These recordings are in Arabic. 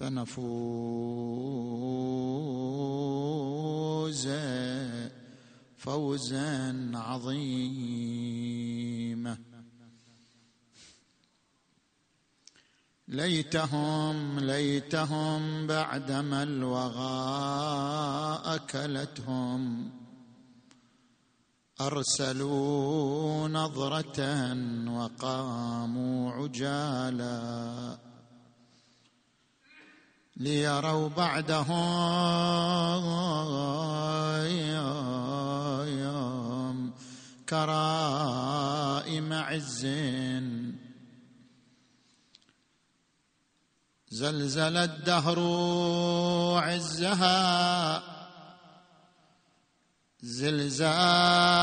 فنفوز فوزا عظيما. ليتهم ليتهم بعدما الوغى أكلتهم. أرسلوا نظرة وقاموا عجالا. ليروا بعدهم كرائم عز. زلزل الدهر عزها. زلزالا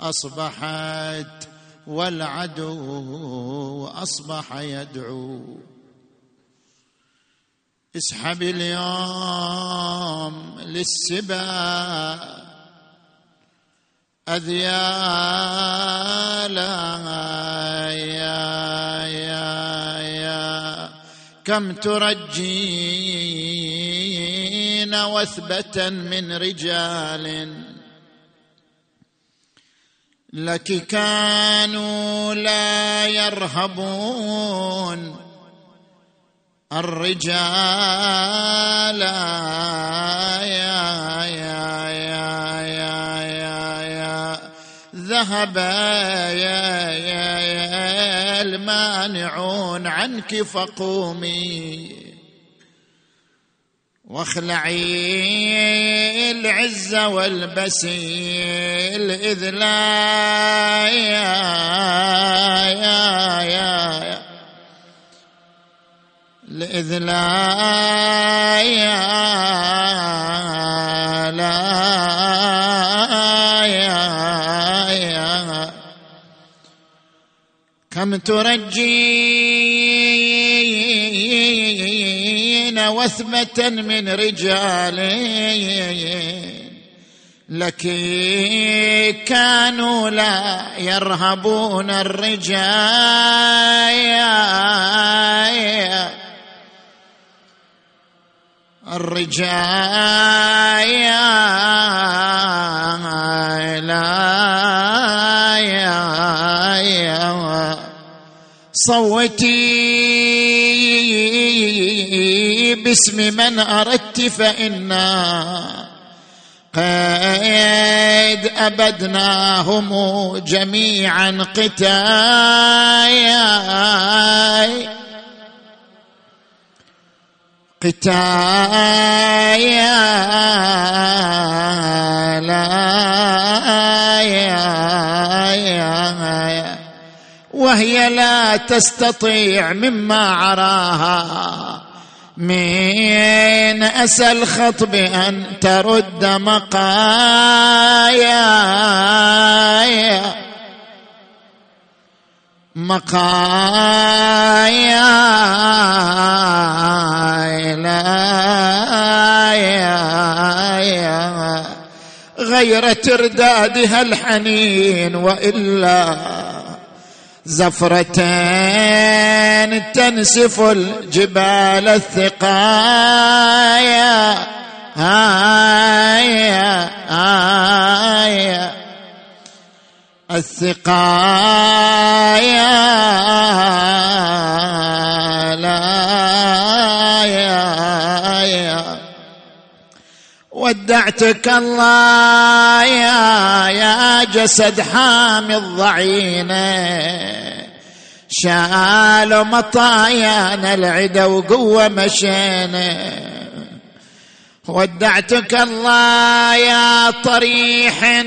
أصبحت والعدو أصبح يدعو. اسحب اليوم للسبا أذيالا يا يا يا. كم ترجين وثبة من رجال لك كانوا لا يرهبون الرجال يا يا يا يا يا يا ذهب يا يا يا المانعون عنك فقومي. واخلعي العزة والبسي الإذلاء يا يا يا الإذلاء يا لا يا يا كم ترجين وثبة من رجال. لك كانوا لا يرهبون الرجال. الرجال صوتي باسم من أردت فإنا قد أبدناهم جميعا قتايا قتايا لا. وهي لا تستطيع مما عراها من أسى الخطب أن ترد مقايا. مقايا. غير تردادها الحنين وإلا زفرتين تنسف الجبال الثقايا. هايا هايا السقايا لا ودعتك الله يا يا جسد حامي الضعينه شالوا مطايانا العدا وقوة مشينا ودعتك الله يا طريح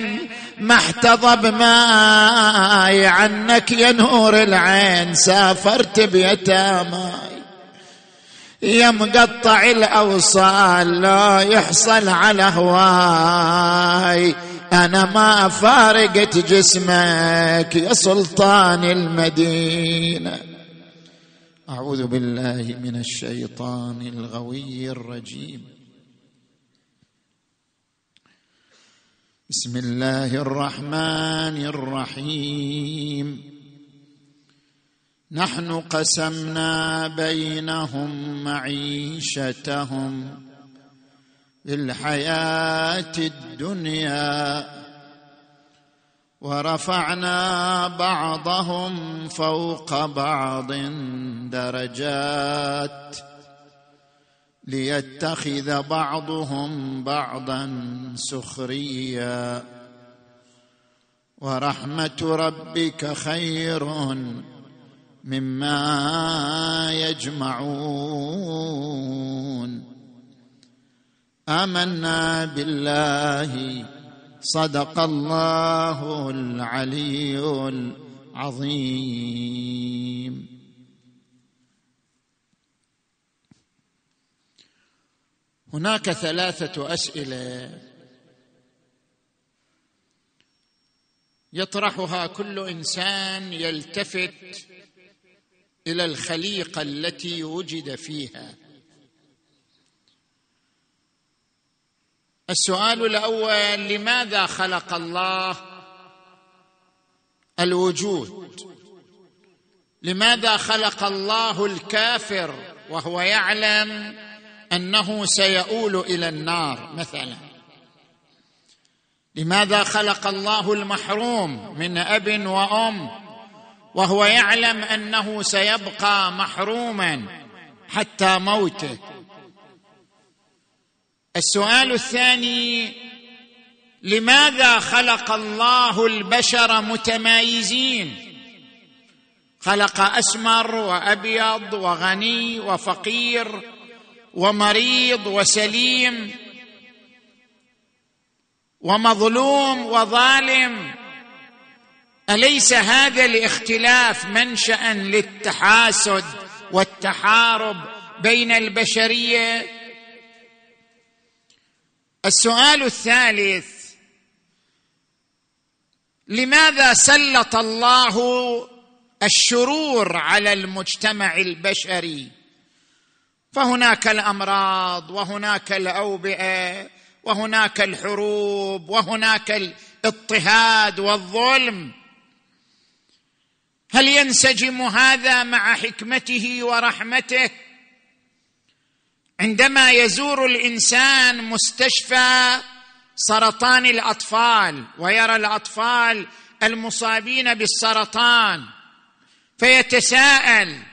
ما احتضب ماي عنك يا نور العين. سافرت بيتاماي يا مقطع الأوصال لا يحصل على هواي. أنا ما فارقت جسمك يا سلطان المدينة. أعوذ بالله من الشيطان الغوي الرجيم. بسم الله الرحمن الرحيم. نحن قسمنا بينهم معيشتهم في الحياة الدنيا ورفعنا بعضهم فوق بعض درجات ليتخذ بعضهم بعضا سخريا ورحمة ربك خير مما يجمعون. آمنا بالله. صدق الله العلي العظيم. هناك ثلاثة أسئلة يطرحها كل إنسان يلتفت إلى الخليقه التي وجد فيها. السؤال الأول لماذا خلق الله الوجود؟ لماذا خلق الله الكافر وهو يعلم أنه سيؤول إلى النار مثلا؟ لماذا خلق الله المحروم من أب وأم؟ وهو يعلم أنه سيبقى محروما حتى موته. السؤال الثاني لماذا خلق الله البشر متمايزين؟ خلق أسمر وأبيض وغني وفقير ومريض وسليم ومظلوم وظالم أليس هذا الاختلاف منشأ للتحاسد والتحارب بين البشرية؟ السؤال الثالث لماذا سلط الله الشرور على المجتمع البشري؟ فهناك الأمراض وهناك الأوبئة وهناك الحروب وهناك الاضطهاد والظلم. هل ينسجم هذا مع حكمته ورحمته؟ عندما يزور الإنسان مستشفى سرطان الأطفال ويرى الأطفال المصابين بالسرطان فيتساءل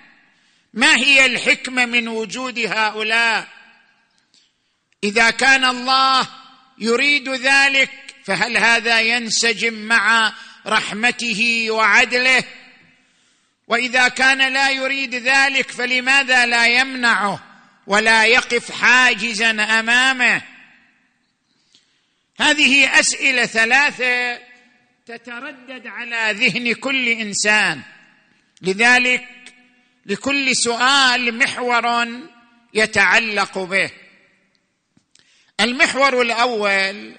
ما هي الحكمة من وجود هؤلاء؟ إذا كان الله يريد ذلك فهل هذا ينسجم مع رحمته وعدله؟ وإذا كان لا يريد ذلك فلماذا لا يمنعه ولا يقف حاجزا أمامه؟ هذه أسئلة ثلاثة تتردد على ذهن كل إنسان. لذلك لكل سؤال محور يتعلق به. المحور الأول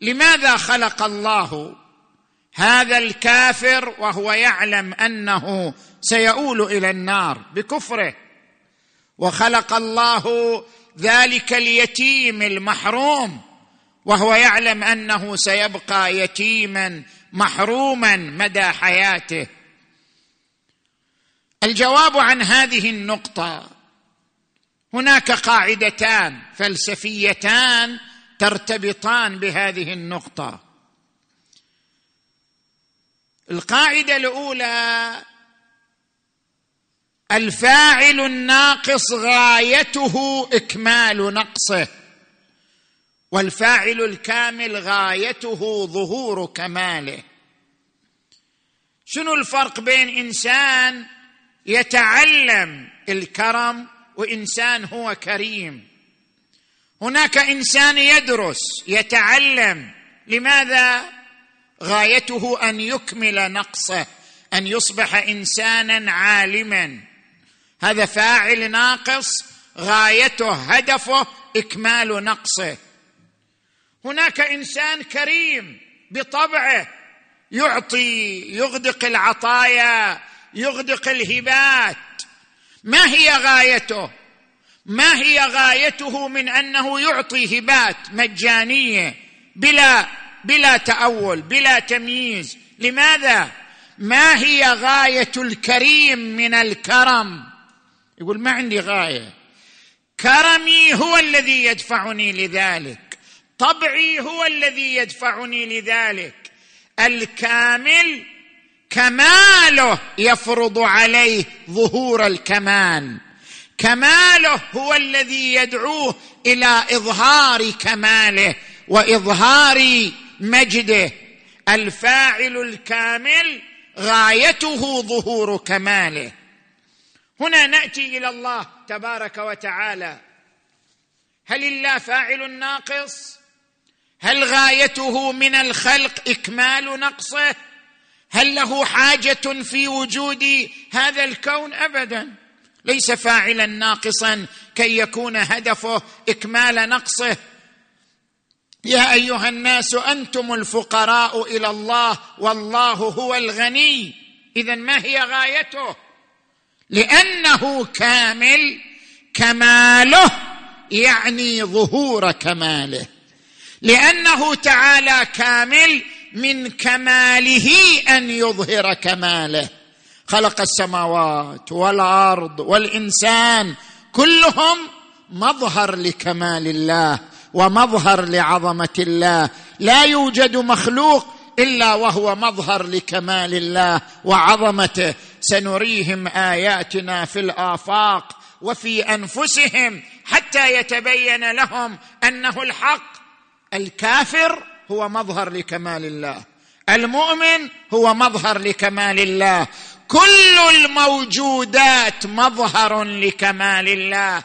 لماذا خلق الله هذا الكافر وهو يعلم أنه سيؤول إلى النار بكفره. وخلق الله ذلك اليتيم المحروم وهو يعلم أنه سيبقى يتيما محروما مدى حياته. الجواب عن هذه النقطة هناك قاعدتان فلسفيتان ترتبطان بهذه النقطة. القاعدة الأولى الفاعل الناقص غايته إكمال نقصه والفاعل الكامل غايته ظهور كماله. شنو الفرق بين إنسان يتعلم الكرم وإنسان هو كريم؟ هناك إنسان يدرس يتعلم لماذا؟ غايته أن يكمل نقصه أن يصبح إنسانا عالما. هذا فاعل ناقص غايته هدفه إكمال نقصه. هناك إنسان كريم بطبعه يعطي يغدق العطايا يغدق الهبات. ما هي غايته؟ ما هي غايته من أنه يعطي هبات مجانية بلا بلا تأول بلا تمييز. لماذا؟ ما هي غاية الكريم من الكرم؟ يقول ما عندي غاية. كرمي هو الذي يدفعني لذلك. طبعي هو الذي يدفعني لذلك. الكامل كماله يفرض عليه ظهور الكمال كماله هو الذي يدعوه إلى إظهار كماله وإظهار مجده الفاعل الكامل غايته ظهور كماله. هنا نأتي إلى الله تبارك وتعالى. هل الله فاعل ناقص؟ هل غايته من الخلق إكمال نقصه؟ هل له حاجة في وجود هذا الكون؟ ابدا. ليس فاعلا ناقصا كي يكون هدفه إكمال نقصه. يا أيها الناس أنتم الفقراء إلى الله والله هو الغني. اذا ما هي غايته؟ لأنه كامل كماله يعني ظهور كماله. لأنه تعالى كامل من كماله أن يظهر كماله. خلق السماوات والأرض والإنسان كلهم مظهر لكمال الله. ومظهر لعظمة الله. لا يوجد مخلوق إلا وهو مظهر لكمال الله وعظمته. سنريهم آياتنا في الآفاق وفي أنفسهم حتى يتبين لهم أنه الحق. الكافر هو مظهر لكمال الله. المؤمن هو مظهر لكمال الله. كل الموجودات مظهر لكمال الله.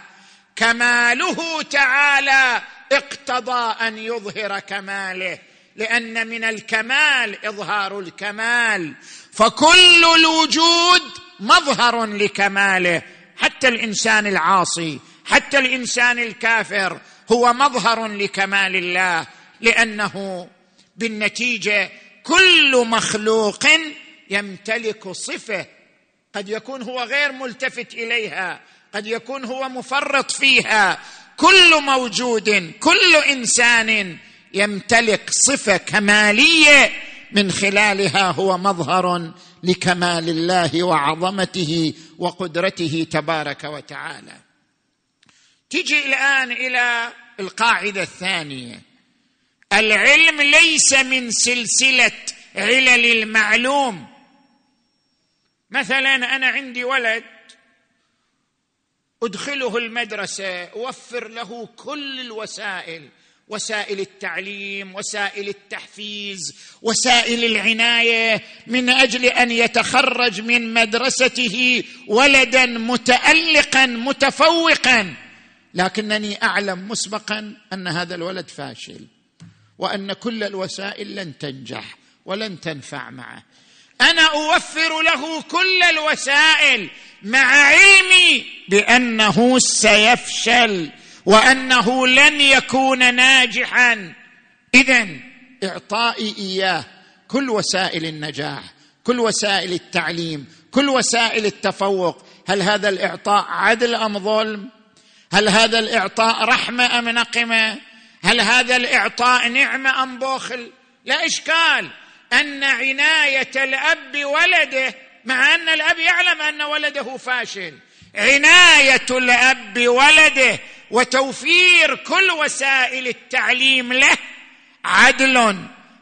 كماله تعالى اقتضى أن يظهر كماله لأن من الكمال إظهار الكمال. فكل الوجود مظهر لكماله حتى الإنسان العاصي حتى الإنسان الكافر هو مظهر لكمال الله لأنه بالنتيجة كل مخلوق يمتلك صفة. قد يكون هو غير ملتفت إليها قد يكون هو مفرط فيها كل موجود كل إنسان يمتلك صفة كمالية من خلالها هو مظهر لكمال الله وعظمته وقدرته تبارك وتعالى. تجي الآن إلى القاعدة الثانية. العلم ليس من سلسلة علل المعلوم. مثلا أنا عندي ولد ادخله المدرسة اوفر له كل الوسائل وسائل التعليم وسائل التحفيز وسائل العناية من أجل أن يتخرج من مدرسته ولدا متالقا متفوقا. لكنني أعلم مسبقا أن هذا الولد فاشل وأن كل الوسائل لن تنجح ولن تنفع معه. أنا أوفر له كل الوسائل مع علمي بأنه سيفشل وأنه لن يكون ناجحا. اذا إعطائي إياه كل وسائل النجاح كل وسائل التعليم كل وسائل التفوق. هل هذا الإعطاء عدل أم ظلم؟ هل هذا الإعطاء رحمة أم نقمة؟ هل هذا الإعطاء نعمة أم بخل؟ لا إشكال. أن عناية الأب بولده مع أن الأب يعلم أن ولده فاشل. عناية الأب بولده وتوفير كل وسائل التعليم له عدل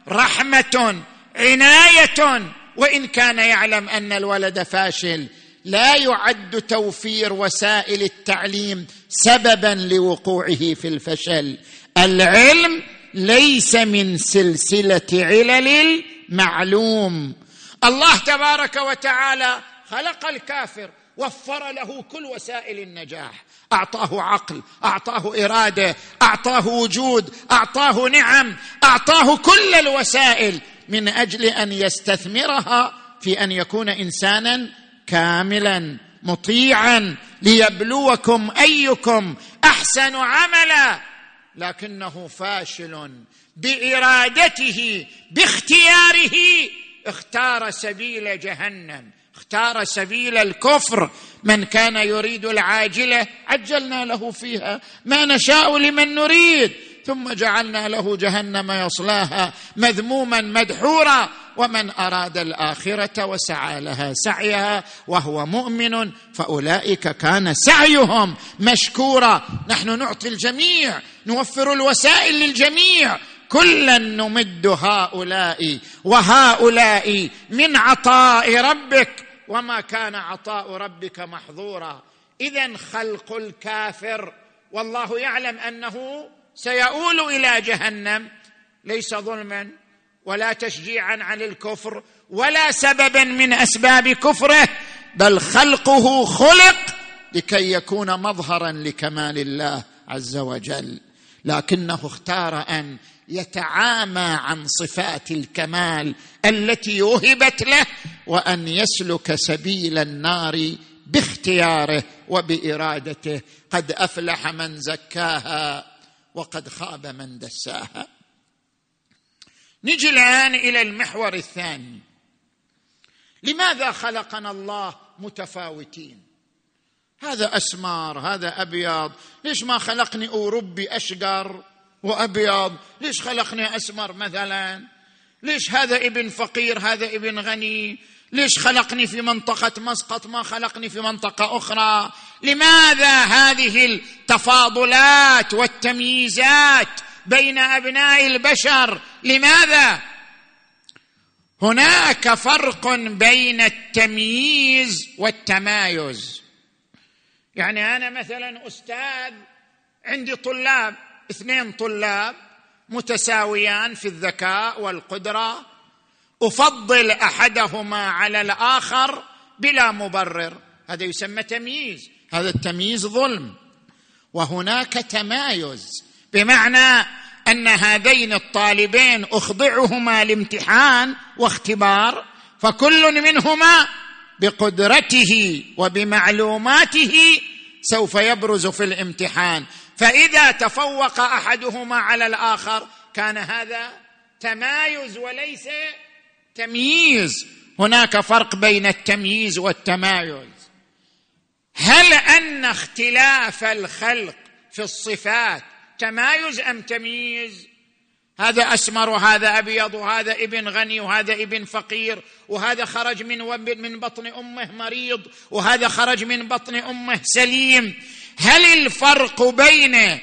رحمة عناية وإن كان يعلم أن الولد فاشل لا يعد توفير وسائل التعليم سببا لوقوعه في الفشل. العلم ليس من سلسلة علل المعلوم الله تبارك وتعالى خلق الكافر وفر له كل وسائل النجاح. أعطاه عقل أعطاه إرادة أعطاه وجود أعطاه نعم أعطاه كل الوسائل من أجل أن يستثمرها في أن يكون إنسانا كاملا مطيعا ليبلوكم أيكم أحسن عملا. لكنه فاشل بإرادته باختياره. اختار سبيل جهنم اختار سبيل الكفر. من كان يريد العاجلة عجلنا له فيها. ما نشاء لمن نريد. ثم جعلنا له جهنم يصلاها مذموما مدحورا ومن أراد الآخرة وسعى لها سعيها وهو مؤمن فأولئك كان سعيهم مشكورا. نحن نعطي الجميع نوفر الوسائل للجميع. كلا نمد هؤلاء وهؤلاء من عطاء ربك وما كان عطاء ربك محظورا. اذا خلق الكافر والله يعلم أنه سيؤول إلى جهنم. ليس ظلما ولا تشجيعا عن الكفر ولا سببا من أسباب كفره بل خلقه خلق لكي يكون مظهرا لكمال الله عز وجل. لكنه اختار أن يتعامى عن صفات الكمال التي وهبت له وأن يسلك سبيل النار باختياره وبإرادته. قد أفلح من زكاها. وقد خاب من دساها. نجي الآن إلى المحور الثاني. لماذا خلقنا الله متفاوتين؟ هذا اسمر هذا ابيض ليش ما خلقني أوروبي أشقر وأبيض؟ ليش خلقني أسمر مثلا؟ ليش هذا ابن فقير هذا ابن غني؟ ليش خلقني في منطقة مسقط ما خلقني في منطقة أخرى؟ لماذا هذه التفاضلات والتمييزات بين أبناء البشر؟ لماذا؟ هناك فرق بين التمييز والتمايز. يعني أنا مثلا أستاذ عندي طلاب اثنين طلاب متساويان في الذكاء والقدرة. أفضل أحدهما على الآخر بلا مبرر. هذا يسمى تمييز. هذا التمييز ظلم. وهناك تمايز بمعنى أن هذين الطالبين أخضعهما لامتحان واختبار فكل منهما بقدرته وبمعلوماته سوف يبرز في الامتحان. فإذا تفوق أحدهما على الآخر كان هذا تمايز وليس تمييز. هناك فرق بين التمييز والتمايز. هل أن اختلاف الخلق في الصفات تمايز أم تمييز؟ هذا أسمر وهذا أبيض وهذا ابن غني وهذا ابن فقير وهذا خرج من من بطن أمه مريض وهذا خرج من بطن أمه سليم. هل الفرق بين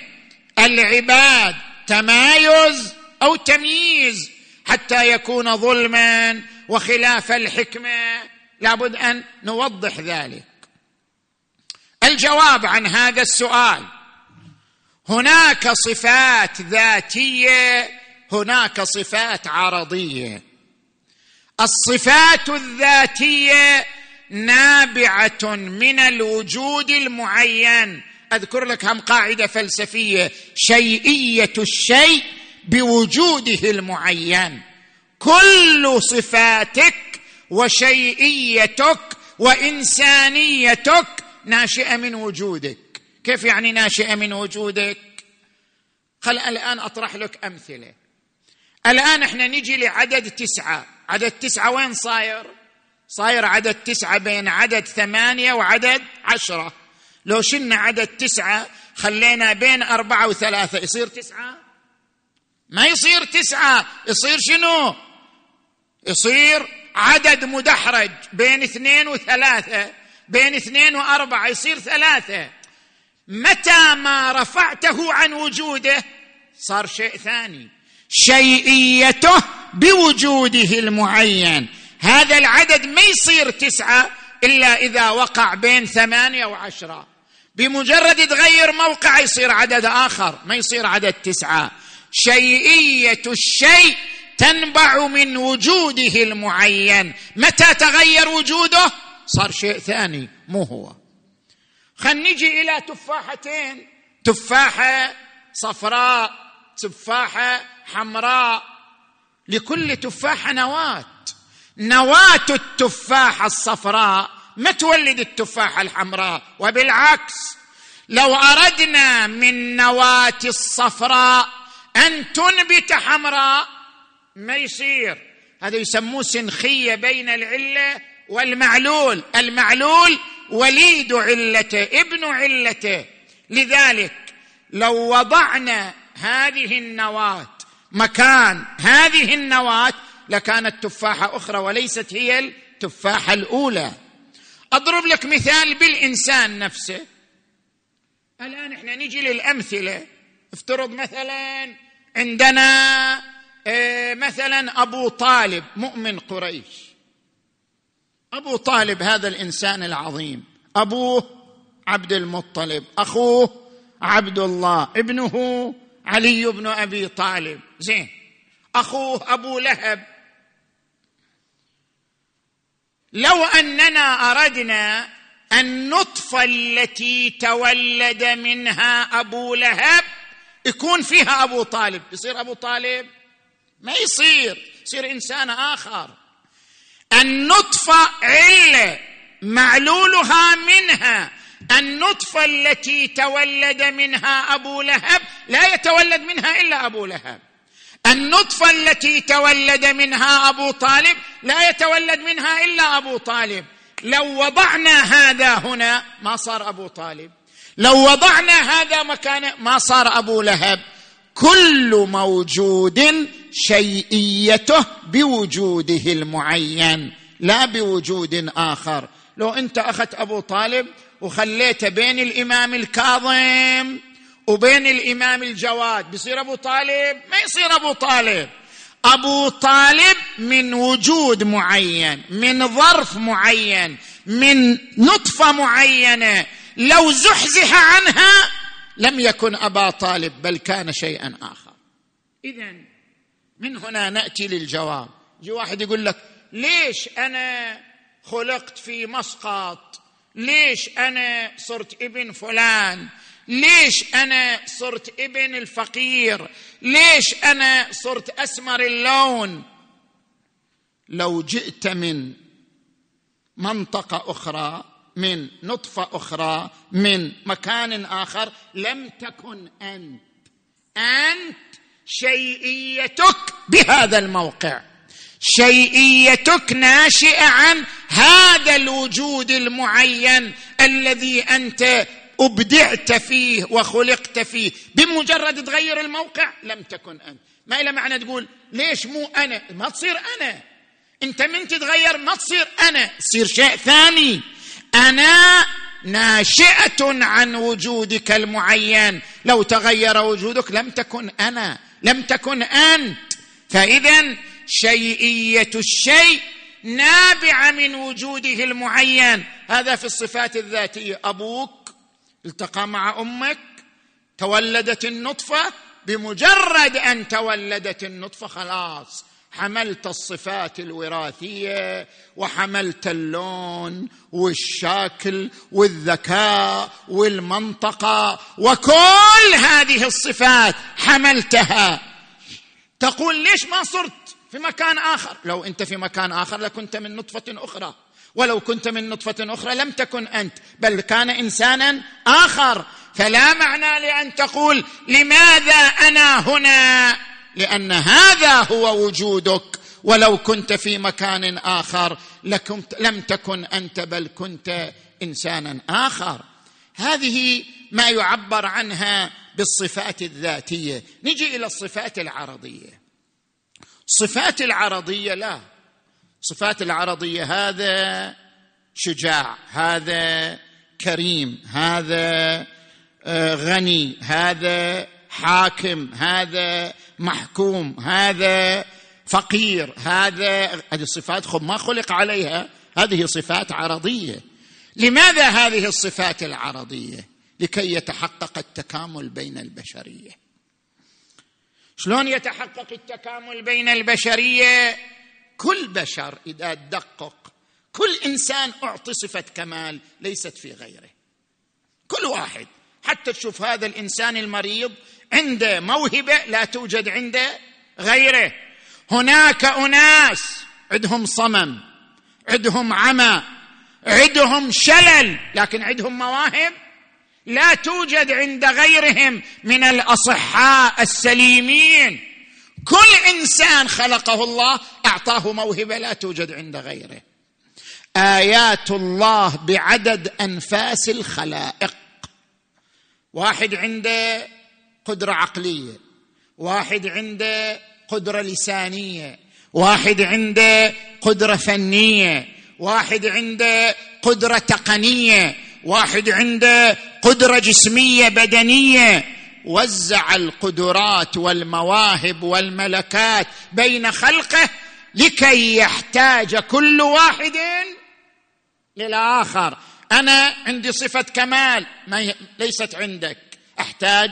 العباد تمايز أو تمييز حتى يكون ظلما وخلاف الحكمة؟ لابد أن نوضح ذلك. الجواب عن هذا السؤال. هناك صفات ذاتية هناك صفات عرضية. الصفات الذاتية نابعة من الوجود المعين. أذكر لك هم قاعدة فلسفية. شيئية الشيء بوجوده المعين. كل صفاتك وشيئيتك وإنسانيتك ناشئة من وجودك. كيف يعني ناشئة من وجودك؟ خل الآن أطرح لك أمثلة. الآن إحنا نجي لعدد تسعة. عدد تسعة وين صاير؟ صاير عدد تسعة بين عدد ثمانية وعدد عشرة. لو شلنا عدد تسعة خلينا بين أربعة وثلاثة. يصير تسعة؟ ما يصير تسعة. يصير شنو؟ يصير عدد مدحرج بين اثنين وثلاثة. بين اثنين وأربعة يصير ثلاثة. متى ما رفعته عن وجوده صار شيء ثاني. شيئيته بوجوده المعين. هذا العدد ما يصير تسعة إلا إذا وقع بين ثمانية وعشرة. بمجرد تغير موقع يصير عدد آخر ما يصير عدد تسعة. شيئية الشيء تنبع من وجوده المعين. متى تغير وجوده؟ صار شيء ثاني مو هو. خلينا نجي إلى تفاحتين. تفاحة صفراء تفاحة حمراء. لكل تفاحة نواة. نواة التفاحة الصفراء ما تولد التفاحة الحمراء وبالعكس لو أردنا من نواة الصفراء أن تنبت حمراء ما يصير. هذا يسموه سنخية بين العلة والمعلول المعلول وليد علته ابن علته. لذلك لو وضعنا هذه النواة مكان هذه النواة لكانت تفاحة أخرى وليست هي التفاحة الأولى. أضرب لك مثال بالإنسان نفسه. الآن إحنا نجي للأمثلة. افترض مثلا عندنا آه، مثلا أبو طالب مؤمن قريش. أبو طالب هذا الإنسان العظيم. أبوه عبد المطلب أخوه عبد الله ابنه علي بن أبي طالب. زين. أخوه أبو لهب. لو أننا أردنا النطفه التي تولد منها أبو لهب يكون فيها أبو طالب. يصير أبو طالب؟ ما يصير. يصير إنسان آخر. النطفة علة معلولها منها. النطفة التي تولد منها أبو لهب لا يتولد منها إلا أبو لهب. النطفة التي تولد منها أبو طالب لا يتولد منها إلا أبو طالب. لو وضعنا هذا هنا ما صار أبو طالب. لو وضعنا هذا مكانه ما صار أبو لهب. كل موجود شيئيته بوجوده المعين لا بوجود آخر. لو أنت اخذت أبو طالب وخليته بين الإمام الكاظم وبين الإمام الجواد بيصير أبو طالب؟ ما يصير أبو طالب. أبو طالب من وجود معين من ظرف معين من نطفة معينة. لو زحزح عنها لم يكن أبا طالب بل كان شيئا آخر. اذا من هنا نأتي للجواب. يجي واحد يقول لك ليش أنا خلقت في مسقط؟ ليش أنا صرت ابن فلان؟ ليش أنا صرت ابن الفقير؟ ليش أنا صرت أسمر اللون؟ لو جئت من منطقة أخرى من نطفة أخرى من مكان آخر لم تكن أنت. أنت شيئيتك بهذا الموقع. شيئيتك ناشئة عن هذا الوجود المعين الذي أنت أبدعت فيه وخلقت فيه. بمجرد تغير الموقع لم تكن أنت. ما إلى معنى تقول ليش مو أنا؟ ما تصير أنا. أنت من تتغير ما تصير أنا. تصير شيء ثاني. أنا ناشئة عن وجودك المعين. لو تغير وجودك لم تكن أنا. لم تكن أنت. فاذا شيئية الشيء نابعه من وجوده المعين. هذا في الصفات الذاتية. أبوك التقى مع أمك تولدت النطفة بمجرد أن تولدت النطفة خلاص. حملت الصفات الوراثية وحملت اللون والشكل والذكاء والمنطقة وكل هذه الصفات حملتها. تقول ليش ما صرت في مكان آخر؟ لو أنت في مكان آخر لكنت من نطفة أخرى. ولو كنت من نطفة أخرى لم تكن أنت بل كان إنسانا آخر. فلا معنى لأن تقول لماذا أنا هنا؟ لأن هذا هو وجودك. ولو كنت في مكان آخر لكنت لم تكن أنت بل كنت إنسانا آخر. هذه ما يعبر عنها بالصفات الذاتية. نجي إلى الصفات العرضية. الصفات العرضية لا. صفات العرضية هذا شجاع هذا كريم هذا آه، غني هذا حاكم هذا محكوم. هذا فقير. هذا هذه الصفات خب ما خلق عليها. هذه صفات عرضية. لماذا هذه الصفات العرضية؟ لكي يتحقق التكامل بين البشرية. شلون يتحقق التكامل بين البشرية؟ كل بشر إذا دقق كل إنسان أعطي صفة كمال ليست في غيره. كل واحد. حتى تشوف هذا الإنسان المريض عنده موهبة لا توجد عند غيره. هناك أناس عندهم صمم عندهم عمى عندهم شلل لكن عندهم مواهب لا توجد عند غيرهم من الأصحاء السليمين. كل إنسان خلقه الله أعطاه موهبة لا توجد عند غيره. آيات الله بعدد أنفاس الخلائق. واحد عنده قدرة عقلية. واحد عنده قدرة لسانية. واحد عنده قدرة فنية. واحد عنده قدرة تقنية. واحد عنده قدرة جسمية بدنية. وزع القدرات والمواهب والملكات بين خلقه لكي يحتاج كل واحد للآخر. أنا عندي صفة كمال. ما ليست عندك. أحتاج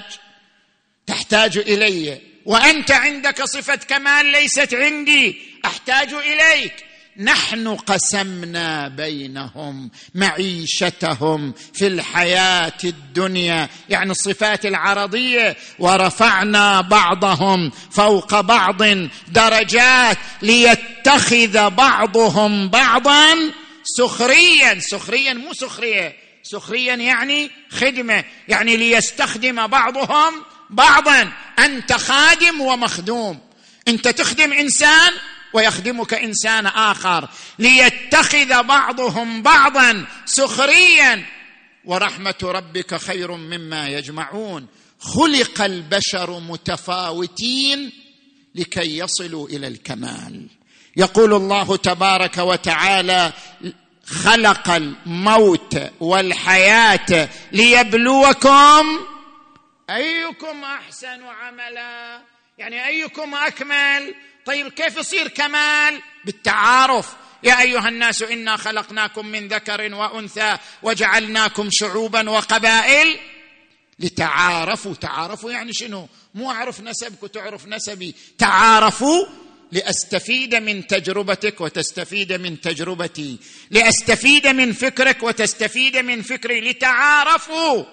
تحتاج إلي. وأنت عندك صفة كمال ليست عندي. أحتاج إليك. نحن قسمنا بينهم معيشتهم في الحياة الدنيا يعني الصفات العرضية. ورفعنا بعضهم فوق بعض درجات ليتخذ بعضهم بعضا سخريا. سخريا مو سخرية. سخريا يعني خدمة يعني ليستخدم بعضهم بعضا أنت خادم ومخدوم. أنت تخدم إنسان ويخدمك إنسان آخر. ليتخذ بعضهم بعضا سخريا. ورحمة ربك خير مما يجمعون. خلق البشر متفاوتين لكي يصلوا إلى الكمال. يقول الله تبارك وتعالى خلق الموت والحياة ليبلوكم أيكم أحسن عملا؟ يعني أيكم أكمل؟ طيب كيف يصير كمال؟ بالتعارف. يا أيها الناس إنا خلقناكم من ذكر وأنثى وجعلناكم شعوبا وقبائل لتعارفوا. تعارفوا يعني شنو؟ مو أعرف نسبك وتعرف نسبي. تعارفوا لأستفيد من تجربتك وتستفيد من تجربتي. لأستفيد من فكرك وتستفيد من فكري. لتعارفوا.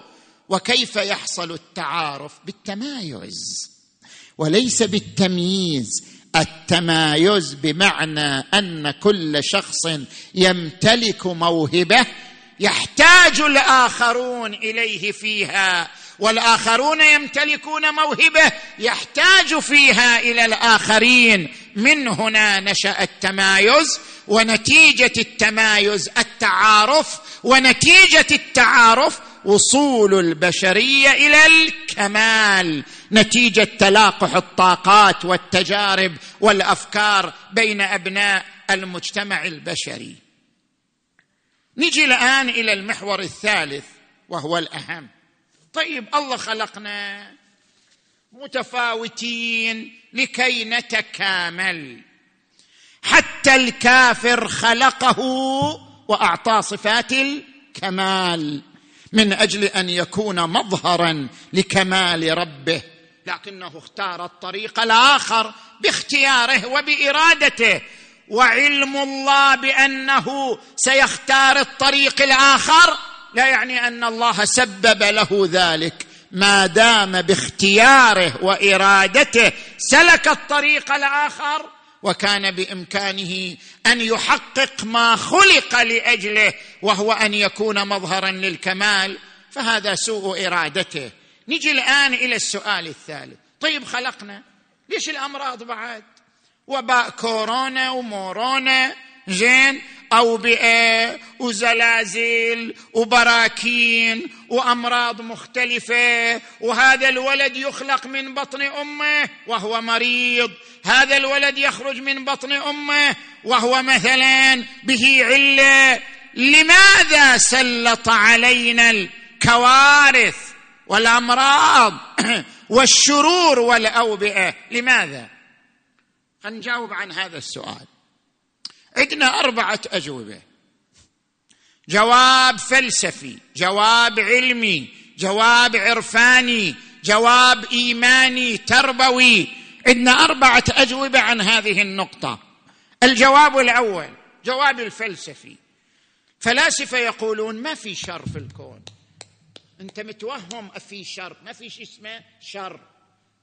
وكيف يحصل التعارف؟ بالتمايز. وليس بالتمييز. التمايز بمعنى أن كل شخص يمتلك موهبة يحتاج الآخرون إليه فيها والآخرون يمتلكون موهبة يحتاج فيها إلى الآخرين. من هنا نشأ التمايز ونتيجة التمايز التعارف ونتيجة التعارف وصول البشرية إلى الكمال نتيجة تلاقح الطاقات والتجارب والأفكار بين أبناء المجتمع البشري. نجي الآن إلى المحور الثالث وهو الأهم. طيب الله خلقنا متفاوتين لكي نتكامل. حتى الكافر خلقه واعطاه صفات الكمال. من أجل أن يكون مظهرا لكمال ربه. لكنه اختار الطريق الآخر باختياره وبإرادته. وعلم الله بأنه سيختار الطريق الآخر. لا يعني أن الله سبب له ذلك. ما دام باختياره وإرادته سلك الطريق الآخر. وكان بإمكانه أن يحقق ما خلق لأجله وهو أن يكون مظهرا للكمال فهذا سوء إرادته. نجي الآن إلى السؤال الثالث. طيب خلقنا ليش الأمراض بعد؟ وباء كورونا ومورونا زين اوبئه وزلازل وبراكين وأمراض مختلفة وهذا الولد يخلق من بطن أمه وهو مريض. هذا الولد يخرج من بطن أمه وهو مثلا به علة. لماذا سلط علينا الكوارث والأمراض والشرور والأوبئة؟ لماذا؟ نجاوب عن هذا السؤال. عندنا أربعة أجوبة. جواب فلسفي جواب علمي جواب عرفاني جواب إيماني تربوي. عندنا أربعة أجوبة عن هذه النقطة. الجواب الأول جواب الفلسفي. فلاسفة يقولون ما في شر في الكون. أنت متوهم في شر ما في شيء اسمه شر.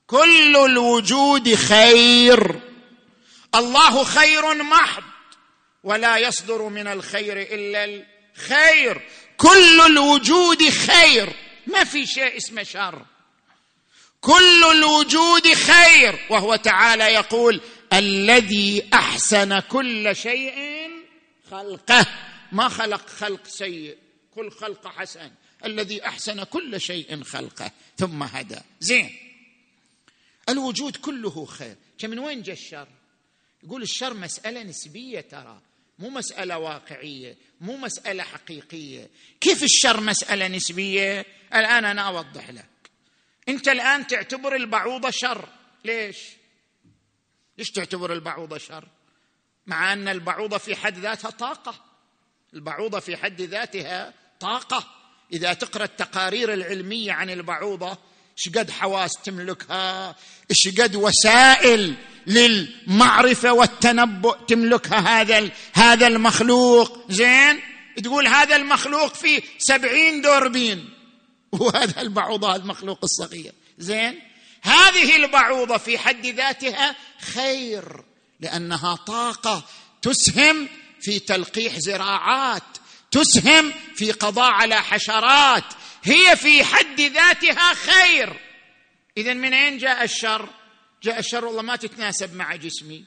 كل الوجود خير. الله خير محض. ولا يصدر من الخير إلا خير كل الوجود خير. ما في شيء اسمه شر. كل الوجود خير. وهو تعالى يقول الذي أحسن كل شيء خلقه. ما خلق خلق سيء. كل خلق حسن. الذي أحسن كل شيء خلقه. ثم هدى. زين. الوجود كله خير. من وين جاء الشر؟ يقول الشر مسألة نسبية ترى. مو مسألة واقعية مو مسألة حقيقية. كيف الشر مسألة نسبية؟ الآن أنا أوضح لك. أنت الآن تعتبر البعوضه شر. ليش؟ ليش تعتبر البعوضه شر؟ مع أن البعوضه في حد ذاتها طاقة. البعوضه في حد ذاتها طاقة. إذا تقرأ التقارير العلمية عن البعوضة إيش قد حواس تملكها؟ إيش قد وسائل للمعرفة والتنبؤ تملكها هذا هذا المخلوق؟ زين؟ تقول هذا المخلوق فيه سبعين دوربين. وهذا البعوضة المخلوق الصغير. زين؟ هذه البعوضة في حد ذاتها خير لأنها طاقة تسهم في تلقيح زراعات تسهم في قضاء على حشرات هي في حد ذاتها خير. اذا من أين جاء الشر؟ جاء الشر والله ما تتناسب مع جسمي.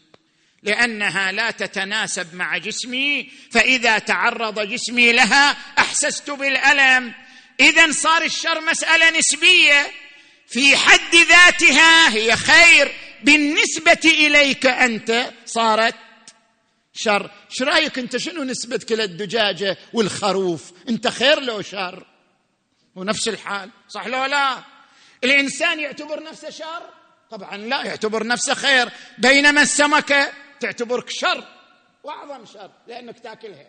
لأنها لا تتناسب مع جسمي فإذا تعرض جسمي لها أحسست بالألم. اذا صار الشر مسألة نسبية. في حد ذاتها هي خير. بالنسبة إليك أنت صارت شر. إيش رأيك أنت؟ شنو نسبتك للدجاجة والخروف؟ أنت خير لو شر. ونفس الحال صح لو لا؟ الإنسان يعتبر نفسه شر؟ طبعا لا يعتبر نفسه خير. بينما السمكة تعتبرك شر وأعظم شر لأنك تاكلها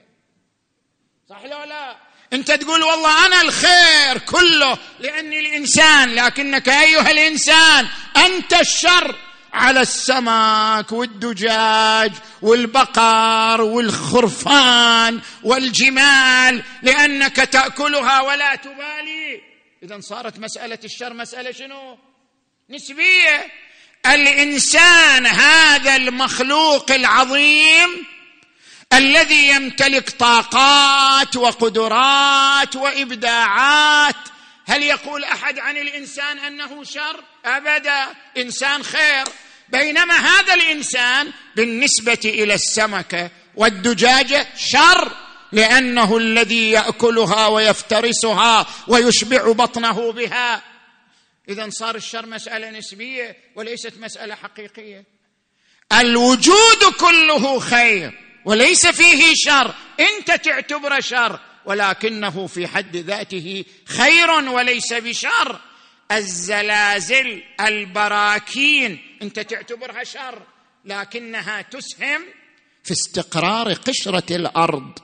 صح لو لا؟ أنت تقول والله أنا الخير كله لأني الإنسان لكنك أيها الإنسان أنت الشر. على السمك والدجاج والبقر والخرفان والجمال لأنك تأكلها ولا تبالي. اذا صارت مسألة الشر مسألة شنو؟ نسبية. الإنسان هذا المخلوق العظيم الذي يمتلك طاقات وقدرات وإبداعات هل يقول أحد عن الإنسان أنه شر؟ أبدا إنسان خير. بينما هذا الإنسان بالنسبة إلى السمكه والدجاجه شر لأنه الذي يأكلها ويفترسها ويشبع بطنه بها. اذا صار الشر مسألة نسبية وليست مسألة حقيقية. الوجود كله خير وليس فيه شر. أنت تعتبره شر. ولكنه في حد ذاته خير وليس بشر. الزلازل البراكين انت تعتبرها شر لكنها تسهم في استقرار قشرة الأرض.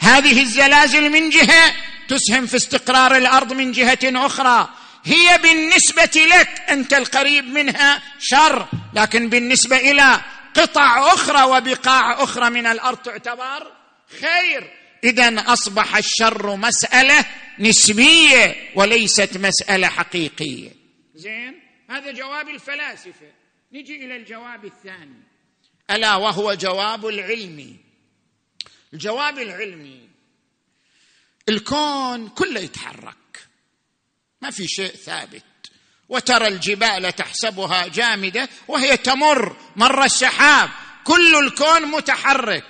هذه الزلازل من جهة تسهم في استقرار الأرض من جهة أخرى. هي بالنسبة لك أنت القريب منها شر لكن بالنسبة إلى قطع أخرى وبقاع أخرى من الأرض تعتبر خير. إذا أصبح الشر مسألة نسبية وليست مسألة حقيقية. زين؟ هذا جواب الفلاسفة. نجي إلى الجواب الثاني. ألا وهو جواب العلمي الجواب العلمي الكون كله يتحرك. ما في شيء ثابت. وترى الجبال تحسبها جامدة وهي تمر. مر السحاب. كل الكون متحرك.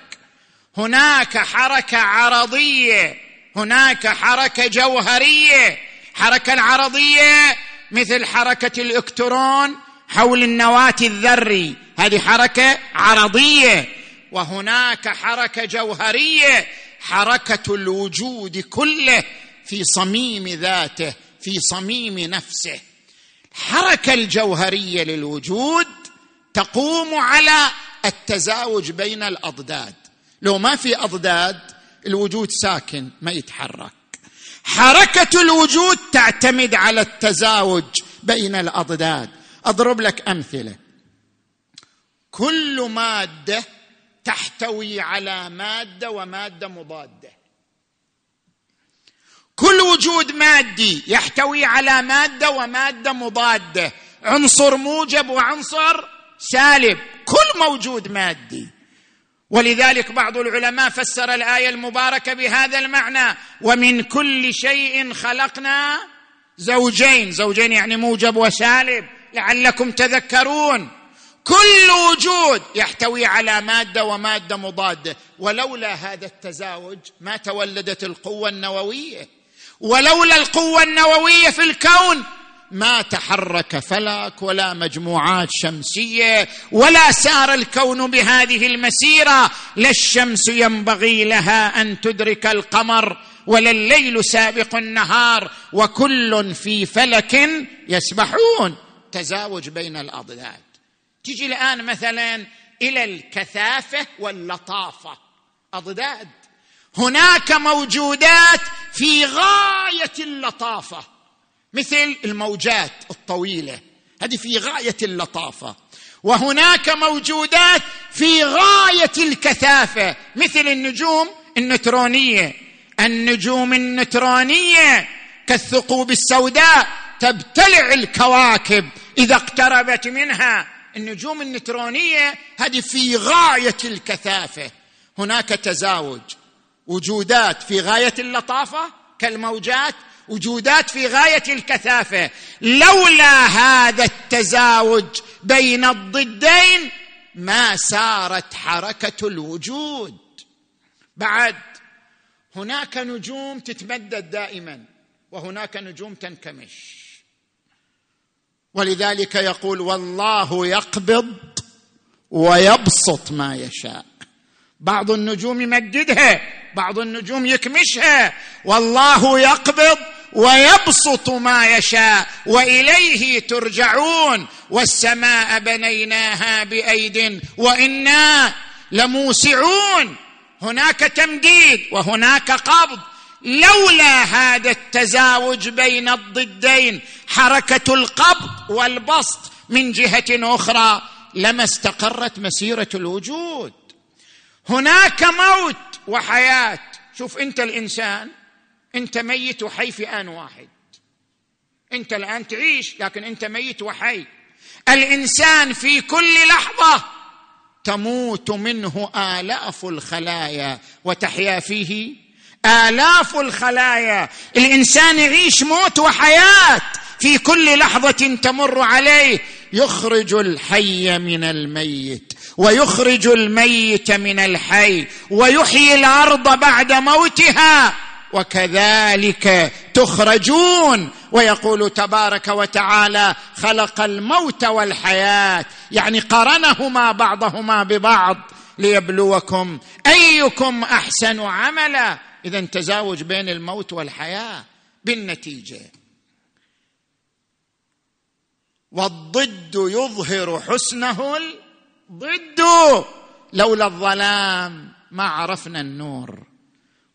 هناك حركة عرضية هناك حركة جوهرية. حركة العرضيه مثل حركة الإلكترون حول النواة الذري. هذه حركة عرضية. وهناك حركة جوهرية حركة الوجود كله في صميم ذاته في صميم نفسه. الحركه الجوهرية للوجود تقوم على التزاوج بين الأضداد. لو ما في أضداد الوجود ساكن ما يتحرك. حركة الوجود تعتمد على التزاوج بين الأضداد. أضرب لك أمثلة. كل مادة تحتوي على مادة ومادة مضادة. كل وجود مادي يحتوي على مادة ومادة مضادة. عنصر موجب وعنصر سالب. كل موجود مادي. ولذلك بعض العلماء فسر الآية المباركة بهذا المعنى ومن كل شيء خلقنا زوجين زوجين يعني موجب وسالب لعلكم تذكرون. كل وجود يحتوي على مادة ومادة مضادة. ولولا هذا التزاوج ما تولدت القوة النووية. ولولا القوة النووية في الكون ما تحرك فلك ولا مجموعات شمسية ولا سار الكون بهذه المسيرة. لا الشمس ينبغي لها أن تدرك القمر ولا الليل سابق النهار وكل في فلك يسبحون. تزاوج بين الأضداد. تجي الآن مثلا إلى الكثافة واللطافة. أضداد. هناك موجودات في غاية اللطافة. مثل الموجات الطويلة. هذه في غاية اللطافة. وهناك موجودات في غاية الكثافة مثل النجوم النترونية. النجوم النترونية كالثقوب السوداء تبتلع الكواكب إذا اقتربت منها. النجوم النترونية هذه في غاية الكثافة. هناك تزاوج وجودات في غاية اللطافة كالموجات وجودات في غاية الكثافة. لولا هذا التزاوج بين الضدين ما سارت حركة الوجود. بعد هناك نجوم تتمدد دائما وهناك نجوم تنكمش. ولذلك يقول والله يقبض ويبسط ما يشاء. بعض النجوم يمددها بعض النجوم يكمشها. والله يقبض ويبسط ما يشاء وإليه ترجعون. والسماء بنيناها بأيد وإنا لموسعون. هناك تمديد وهناك قبض. لولا هذا التزاوج بين الضدين حركة القبض والبسط من جهة أخرى لما استقرت مسيرة الوجود. هناك موت وحياة. شوف انت الإنسان انت ميت وحي في آن واحد. انت الآن تعيش لكن انت ميت وحي. الإنسان في كل لحظة تموت منه آلاف الخلايا وتحيا فيه آلاف الخلايا. الإنسان يعيش موت وحياة. في كل لحظة تمر عليه يخرج الحي من الميت ويخرج الميت من الحي ويحيي الأرض بعد موتها وكذلك تخرجون. ويقول تبارك وتعالى خلق الموت والحياة يعني قرنهما بعضهما ببعض ليبلوكم أيكم أحسن عملا. اذا تزاوج بين الموت والحياة بالنتيجة. والضد يظهر حسنه الضد. لولا الظلام ما عرفنا النور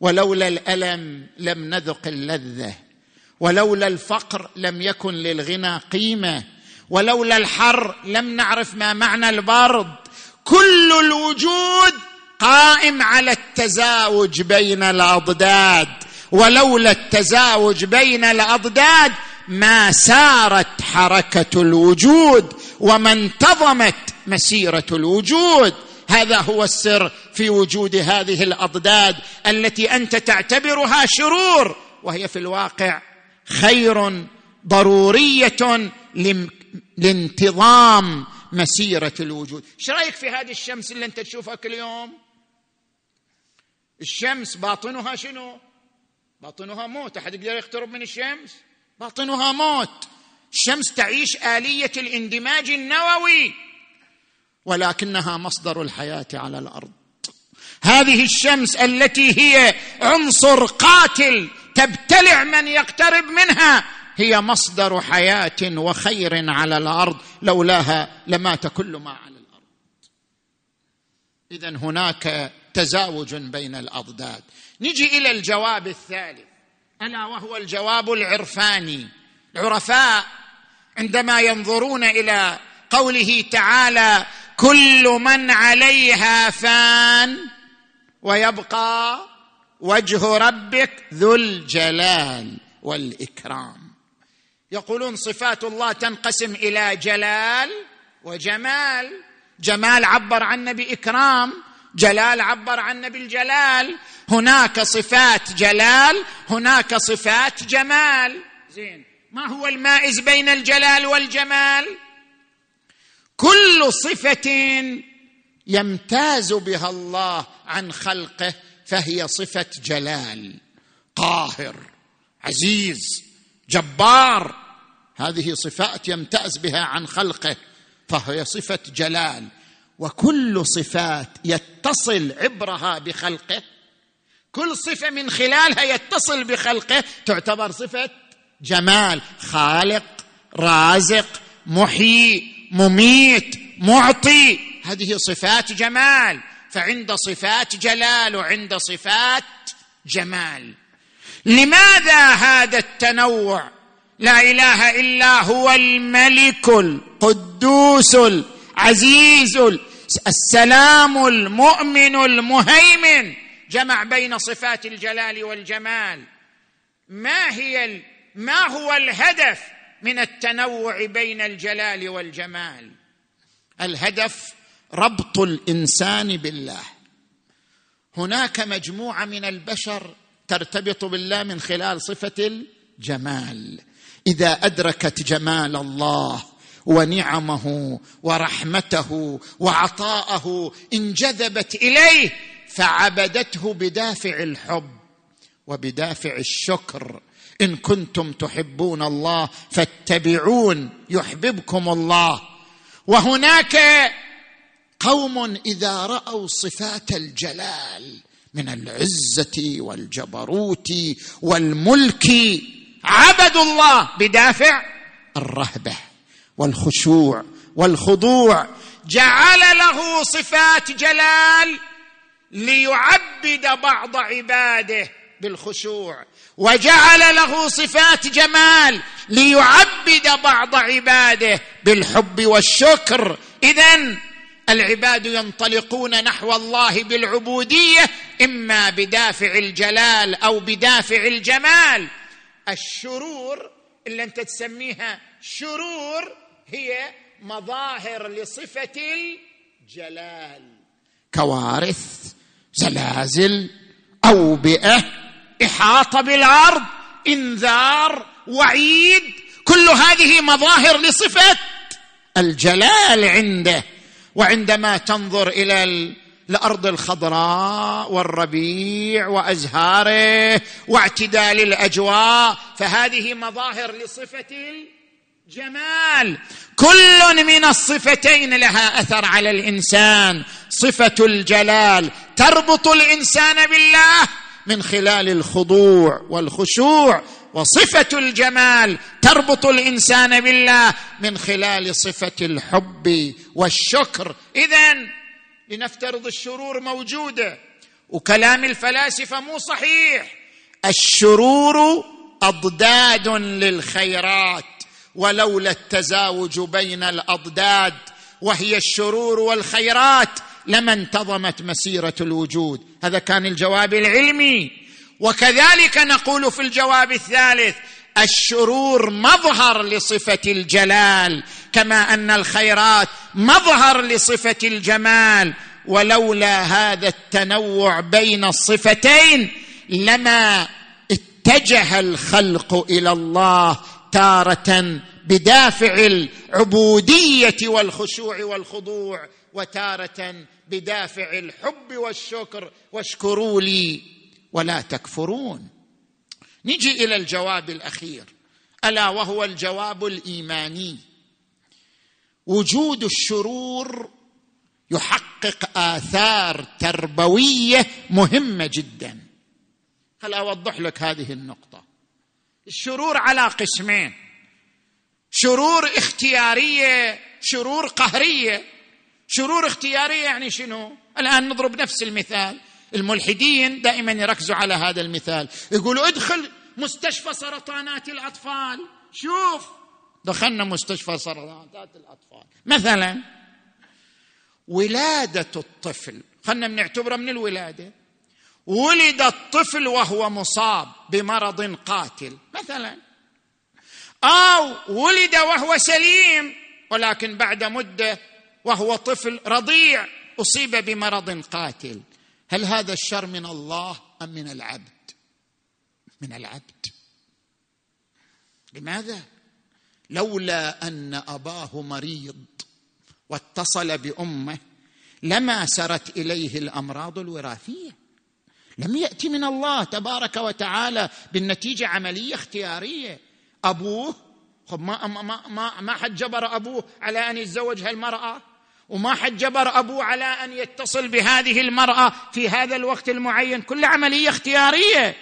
ولولا الألم لم نذق اللذة ولولا الفقر لم يكن للغنى قيمة ولولا الحر لم نعرف ما معنى البرد. كل الوجود قائم على التزاوج بين الأضداد ولولا التزاوج بين الأضداد ما سارت حركة الوجود وما انتظمت مسيرة الوجود. هذا هو السر في وجود هذه الأضداد التي أنت تعتبرها شرور وهي في الواقع خير ضرورية لانتظام مسيرة الوجود. إيش رأيك في هذه الشمس اللي أنت تشوفها كل يوم؟ الشمس باطنها شنو؟ باطنها موت. أحد يقدر يقترب من الشمس؟ باطنها موت. الشمس تعيش آلية الاندماج النووي. ولكنها مصدر الحياة على الأرض. هذه الشمس التي هي عنصر قاتل تبتلع من يقترب منها. هي مصدر حياة وخير على الأرض. لولاها لمات كل ما على الأرض. اذا هناك تزاوج بين الأضداد. نجي إلى الجواب الثالث. ألا وهو الجواب العرفاني. العرفاء عندما ينظرون إلى قوله تعالى كل من عليها فان ويبقى وجه ربك ذو الجلال والإكرام. يقولون صفات الله تنقسم إلى جلال وجمال. جمال عبر عنه باكرام جلال عبر عنه بالجلال هناك صفات جلال هناك صفات جمال. زين. ما هو المائز بين الجلال والجمال؟ كل صفة يمتاز بها الله عن خلقه فهي صفة جلال. قاهر عزيز جبار. هذه صفات يمتاز بها عن خلقه فهي صفة جلال. وكل صفات يتصل عبرها بخلقه. كل صفة من خلالها يتصل بخلقه. تعتبر صفة جمال خالق رازق محيي مميت معطي. هذه صفات جمال. فعند صفات جلال وعند صفات جمال. لماذا هذا التنوع؟ لا إله إلا هو الملك القدوس العزيز السلام المؤمن المهيمن. جمع بين صفات الجلال والجمال. ما هي ما هو الهدف من التنوع بين الجلال والجمال؟ الهدف ربط الإنسان بالله. هناك مجموعة من البشر ترتبط بالله من خلال صفة الجمال. إذا أدركت جمال الله ونعمه ورحمته وعطاءه انجذبت إليه فعبدته بدافع الحب وبدافع الشكر. إن كنتم تحبون الله فاتبعون يحببكم الله. وهناك قوم إذا رأوا صفات الجلال من العزة والجبروت والملك عبدوا الله بدافع الرهبة. والخشوع والخضوع جعل له صفات جلال ليعبد بعض عباده بالخشوع وجعل له صفات جمال ليعبد بعض عباده بالحب والشكر. اذا العباد ينطلقون نحو الله بالعبودية إما بدافع الجلال أو بدافع الجمال. الشرور اللي أنت تسميها شرور هي مظاهر لصفة الجلال. كوارث زلازل اوبئه إحاطة بالأرض إنذار وعيد كل هذه مظاهر لصفة الجلال عنده. وعندما تنظر إلى الأرض الخضراء والربيع وأزهاره واعتدال الأجواء فهذه مظاهر لصفة الجمال كل من الصفتين لها أثر على الإنسان. صفة الجلال. تربط الإنسان بالله من خلال الخضوع والخشوع. وصفة الجمال. تربط الإنسان بالله من خلال صفة الحب والشكر. اذا لنفترض الشرور موجودة. وكلام الفلاسفة مو صحيح. الشرور أضداد للخيرات. ولولا التزاوج بين الأضداد وهي الشرور والخيرات لما انتظمت مسيرة الوجود. هذا كان الجواب العلمي. وكذلك نقول في الجواب الثالث الشرور مظهر لصفة الجلال كما أن الخيرات مظهر لصفة الجمال. ولولا هذا التنوع بين الصفتين لما اتجه الخلق إلى الله تارة بدافع العبودية والخشوع والخضوع وتارة بدافع الحب والشكر واشكروا لي ولا تكفرون. نجي إلى الجواب الأخير. ألا وهو الجواب الإيماني. وجود الشرور يحقق آثار تربوية مهمة جدا. هل أوضح لك هذه النقطة؟ الشرور على قسمين. شرور اختيارية شرور قهرية. شرور اختيارية يعني شنو؟ الآن نضرب نفس المثال. الملحدين دائما يركزوا على هذا المثال. يقولوا ادخل مستشفى سرطانات الأطفال. شوف دخلنا مستشفى سرطانات الأطفال. مثلا ولادة الطفل. خلنا بنعتبره من الولادة. ولد الطفل وهو مصاب بمرض قاتل مثلا. أو ولد وهو سليم ولكن بعد مدة وهو طفل رضيع أصيب بمرض قاتل. هل هذا الشر من الله أم من العبد؟ من العبد. لماذا؟ لولا أن أباه مريض واتصل بأمه لما سرت إليه الأمراض الوراثية. لم يأتي من الله تبارك وتعالى بالنتيجة عملية اختيارية. أبوه خب ما ما ما ما حد جبر أبوه على أن يتزوج هالمرأة؟ وما حد جبر أبوه على أن يتصل بهذه المرأة في هذا الوقت المعين. كل عملية اختيارية.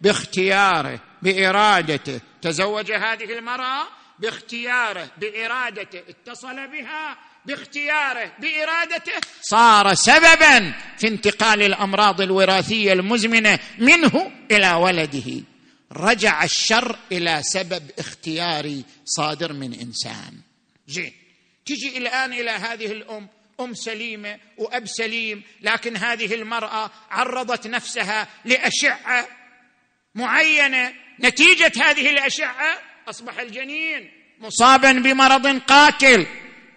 باختياره بإرادته. تزوج هذه المرأة؟ باختياره بإرادته. اتصل بها. باختياره بإرادته. صار سببا في انتقال الأمراض الوراثية المزمنة منه إلى ولده. رجع الشر إلى سبب اختياري صادر من إنسان. زين تجي الآن إلى هذه الأم أم سليمة وأب سليم لكن هذه المرأة عرضت نفسها لأشعة معينة. نتيجة هذه الأشعة؟ أصبح الجنين مصابا بمرض قاتل.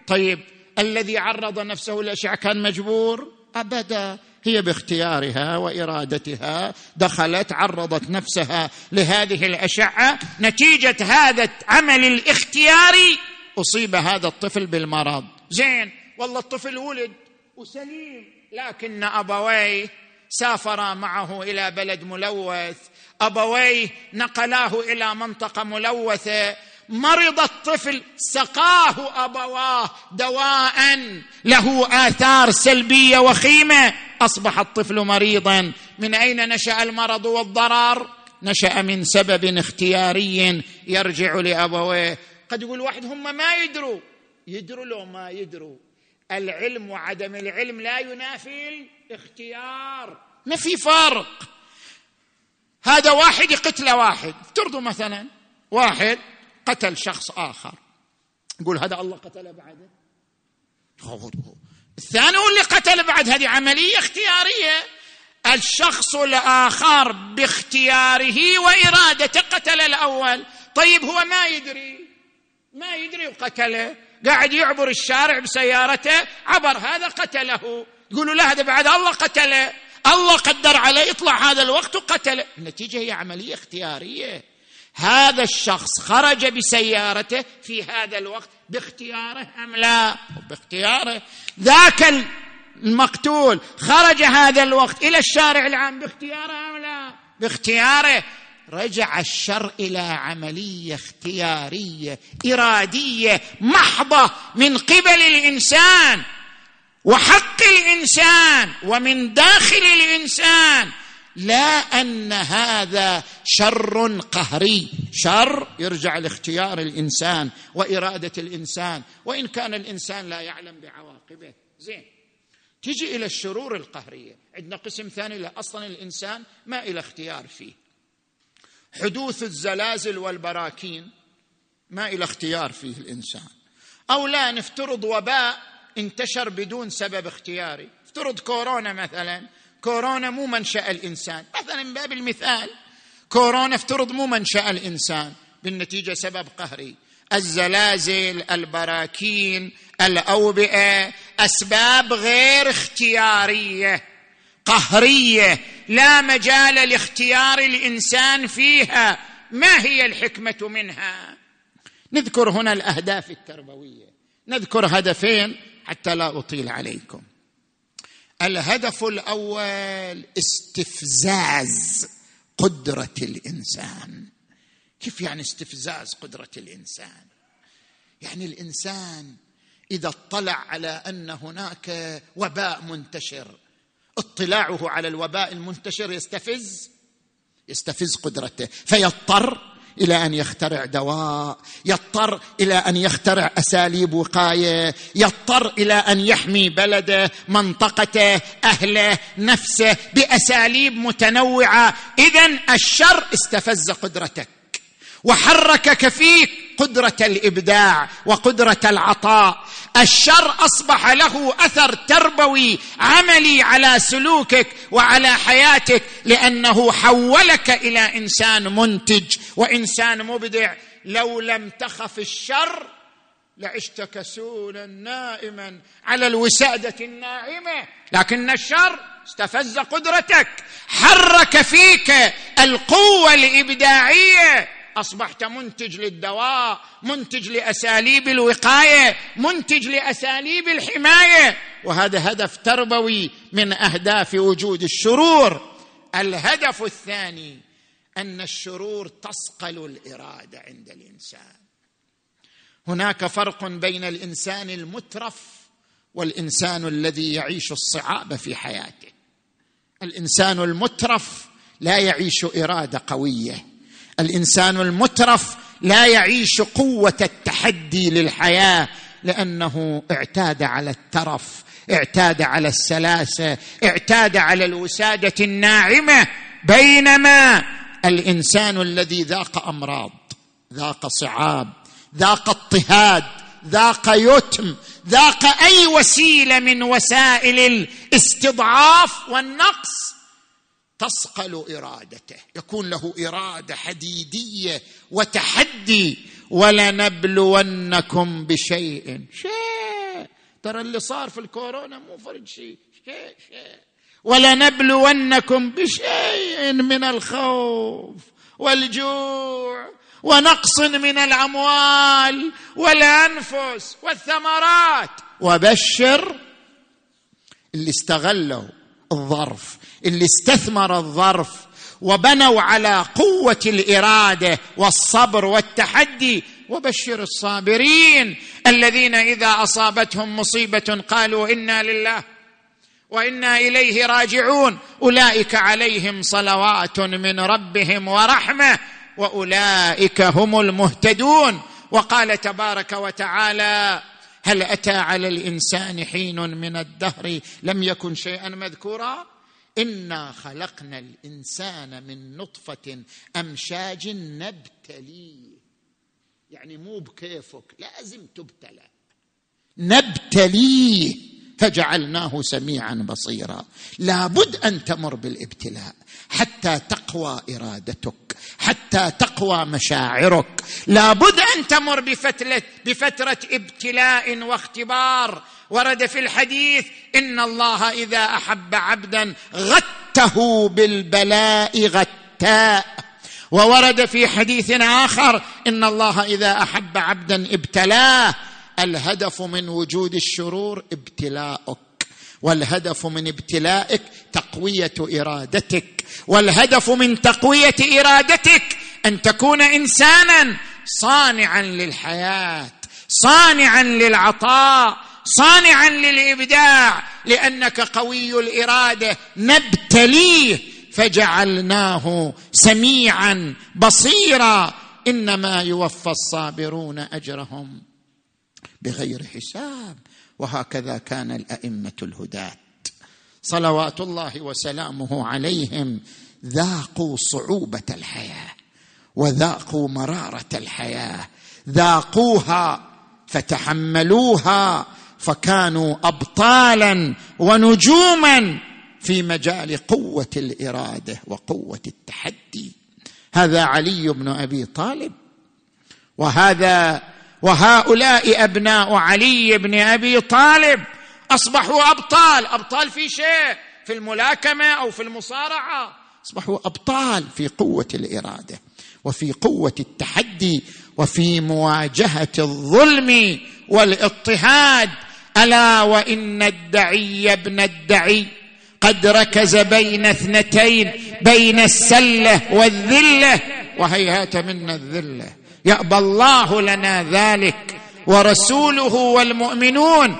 طيب الذي عرض نفسه للاشعه كان مجبور أبدا. هي باختيارها وإرادتها دخلت عرضت نفسها لهذه الاشعه نتيجة هذا العمل الاختياري أصيب هذا الطفل بالمرض. زين والله الطفل ولد وسليم لكن أبويه سافرا معه إلى بلد ملوث. أبويه نقلاه إلى منطقة ملوثة. مرض الطفل سقاه أبواه دواء له آثار سلبية وخيمة. أصبح الطفل مريضا. من أين نشأ المرض والضرر نشأ من سبب اختياري يرجع لأبويه. قد يقول واحد هم ما يدروا. يدروا لو ما يدروا. العلم وعدم العلم لا ينافي الاختيار. ما في فرق. هذا واحد يقتل واحد. افترضوا مثلا. واحد قتل شخص آخر. يقول هذا الله قتله بعده. الثاني هو اللي قتل بعد هذه عملية اختيارية. الشخص الآخر باختياره وإرادته قتل الأول. طيب هو ما يدري. ما يدري وقتله. قاعد يعبر الشارع بسيارته. عبر هذا قتله. يقولوا لا هذا بعد الله قتله. الله قدر عليه يطلع هذا الوقت وقتله. النتيجة هي عملية اختيارية. هذا الشخص خرج بسيارته في هذا الوقت باختياره أم لا؟ باختياره. ذاك المقتول خرج هذا الوقت إلى الشارع العام باختياره أم لا؟ باختياره. رجع الشر إلى عملية اختيارية إرادية محضة من قبل الإنسان وحق الإنسان ومن داخل الإنسان. لا أن هذا شر قهري. شر يرجع لاختيار الإنسان وإرادة الإنسان. وإن كان الإنسان لا يعلم بعواقبه. زين. تجي إلى الشرور القهرية. عندنا قسم ثاني لا أصلا الإنسان ما إلى اختيار فيه. حدوث الزلازل والبراكين ما إلى اختيار فيه الإنسان. أو لا نفترض وباء انتشر بدون سبب اختياري. افترض كورونا مثلا. كورونا مو منشأ الإنسان. مثلا من باب المثال كورونا افترض مو منشأ الإنسان بالنتيجة سبب قهري. الزلازل البراكين الأوبئة أسباب غير اختيارية قهرية. لا مجال لاختيار الإنسان فيها. ما هي الحكمة منها؟ نذكر هنا الأهداف التربوية. نذكر هدفين حتى لا أطيل عليكم. الهدف الأول استفزاز قدرة الإنسان. كيف يعني استفزاز قدرة الإنسان؟ يعني الإنسان إذا اطلع على أن هناك وباء منتشر اطلاعه على الوباء المنتشر يستفز؟ يستفز قدرته فيضطر إلى أن يخترع دواء يضطر إلى أن يخترع أساليب وقاية يضطر إلى أن يحمي بلده منطقته أهله نفسه بأساليب متنوعة. اذا الشر استفز قدرتك وحركك فيك. قدرة الإبداع وقدرة العطاء. الشر أصبح له أثر تربوي عملي على سلوكك وعلى حياتك لأنه حولك إلى إنسان منتج وإنسان مبدع. لو لم تخف الشر لعشت كسولا نائما على الوسادة الناعمة لكن الشر استفز قدرتك. حرك فيك القوة الإبداعية أصبحت منتج للدواء منتج لأساليب الوقاية منتج لأساليب الحماية. وهذا هدف تربوي من أهداف وجود الشرور. الهدف الثاني أن الشرور تصقل الإرادة عند الإنسان. هناك فرق بين الإنسان المترف والإنسان الذي يعيش الصعاب في حياته. الإنسان المترف لا يعيش إرادة قوية. الإنسان المترف لا يعيش قوة التحدي للحياة لأنه اعتاد على الترف اعتاد على السلاسة اعتاد على الوسادة الناعمة بينما الإنسان الذي ذاق أمراض ذاق صعاب ذاق اضطهاد ذاق يتم ذاق أي وسيلة من وسائل الاستضعاف والنقص تصقل إرادته. يكون له إرادة حديدية وتحدي ولنبلونكم بشيء. شيء. ترى اللي صار في الكورونا مو فرد شيء. شيء شيء. ولنبلونكم بشيء من الخوف والجوع ونقص من الأموال والأنفس والثمرات. وبشر اللي استغلوا الظرف اللي استثمر الظرف وبنوا على قوة الإرادة والصبر والتحدي. وبشر الصابرين الذين إذا أصابتهم مصيبة قالوا إنا لله وإنا إليه راجعون. أولئك عليهم صلوات من ربهم ورحمة وأولئك هم المهتدون. وقال تبارك وتعالى هل أتى على الإنسان حين من الدهر لم يكن شيئا مذكورا؟ إنا خلقنا الإنسان من نطفة أمشاج نبتليه يعني مو بكيفك لازم تبتلى. نبتليه فجعلناه سميعا بصيرا. لابد أن تمر بالابتلاء حتى تقوى إرادتك حتى تقوى مشاعرك. لابد أن تمر بفتره بفترة ابتلاء واختبار. ورد في الحديث إن الله إذا أحب عبدا غته بالبلاء غتاء وورد في حديث آخر إن الله إذا أحب عبدا ابتلاه. الهدف من وجود الشرور ابتلاؤك. والهدف من ابتلائك تقوية إرادتك. والهدف من تقوية إرادتك أن تكون إنسانا صانعا للحياة صانعا للعطاء. صانعا للإبداع لأنك قوي الإرادة نبتليه فجعلناه سميعا بصيرا. إنما يوفى الصابرون أجرهم بغير حساب. وهكذا كان الأئمة الهداة. صلوات الله وسلامه عليهم ذاقوا صعوبة الحياة وذاقوا مرارة الحياة ذاقوها فتحملوها فكانوا ابطالا ونجوما في مجال قوة الإرادة وقوة التحدي. هذا علي بن أبي طالب. وهذا وهؤلاء أبناء علي بن أبي طالب أصبحوا أبطال. أبطال في شيء؟ في الملاكمة أو في المصارعة. أصبحوا أبطال في قوة الإرادة وفي قوة التحدي وفي مواجهة الظلم والإضطهاد. ألا وإن الدعي ابن الدعي قد ركز بين اثنتين بين السلة والذلة وهيهات منا الذلة. يأبى الله لنا ذلك ورسوله والمؤمنون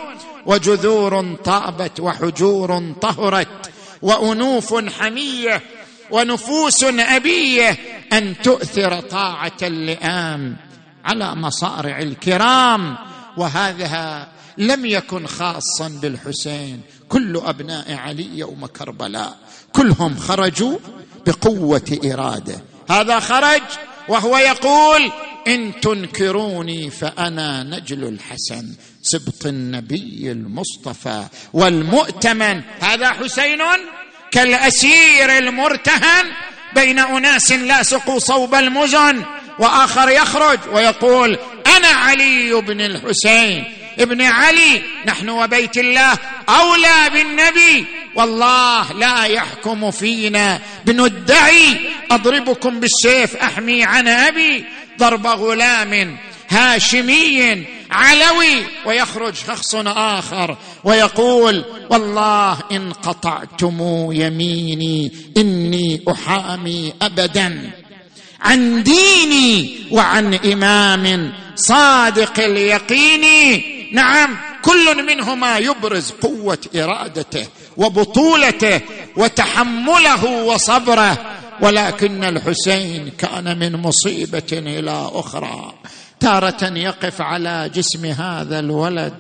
وجذور طابت وحجور طهرت وأنوف حمية ونفوس أبية أن تؤثر طاعة اللئام على مصارع الكرام. وهذا لم يكن خاصا بالحسين. كل أبناء علي يوم كربلاء. كلهم خرجوا بقوة إرادة. هذا خرج وهو يقول إن تنكروني فأنا نجل الحسن سبط النبي المصطفى والمؤتمن. هذا حسين كالأسير المرتهن بين أناس لاصقوا صوب المزن وآخر يخرج ويقول أنا علي بن الحسين. ابن علي نحن وبيت الله أولى بالنبي. والله لا يحكم فينا. بندعي أضربكم بالسيف أحمي عن أبي. ضرب غلام هاشمي علوي ويخرج شخص آخر. ويقول والله إن قطعتم يميني إني أحامي ابدا. عن ديني وعن إمام صادق اليقين. نعم كل منهما يبرز قوة إرادته وبطولته وتحمله وصبره ولكن الحسين كان من مصيبة إلى أخرى. تارة يقف على جسم هذا الولد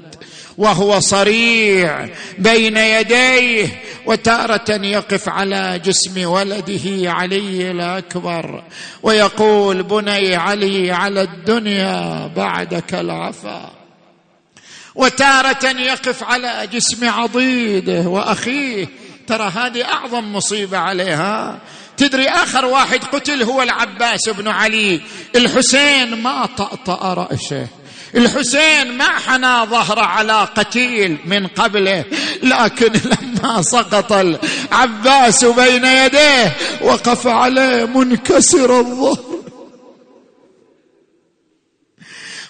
وهو صريع بين يديه وتارة يقف على جسم ولده علي الأكبر ويقول بني علي على الدنيا بعدك العفا. وتارة يقف على جسم عضيده وأخيه. ترى هذه أعظم مصيبة عليها. تدري آخر واحد قتل هو العباس بن علي. الحسين ما طأطأ رأسه. الحسين ما حنى ظهره على قتيل من قبله. لكن لما سقط العباس بين يديه وقف عليه منكسر الظهر.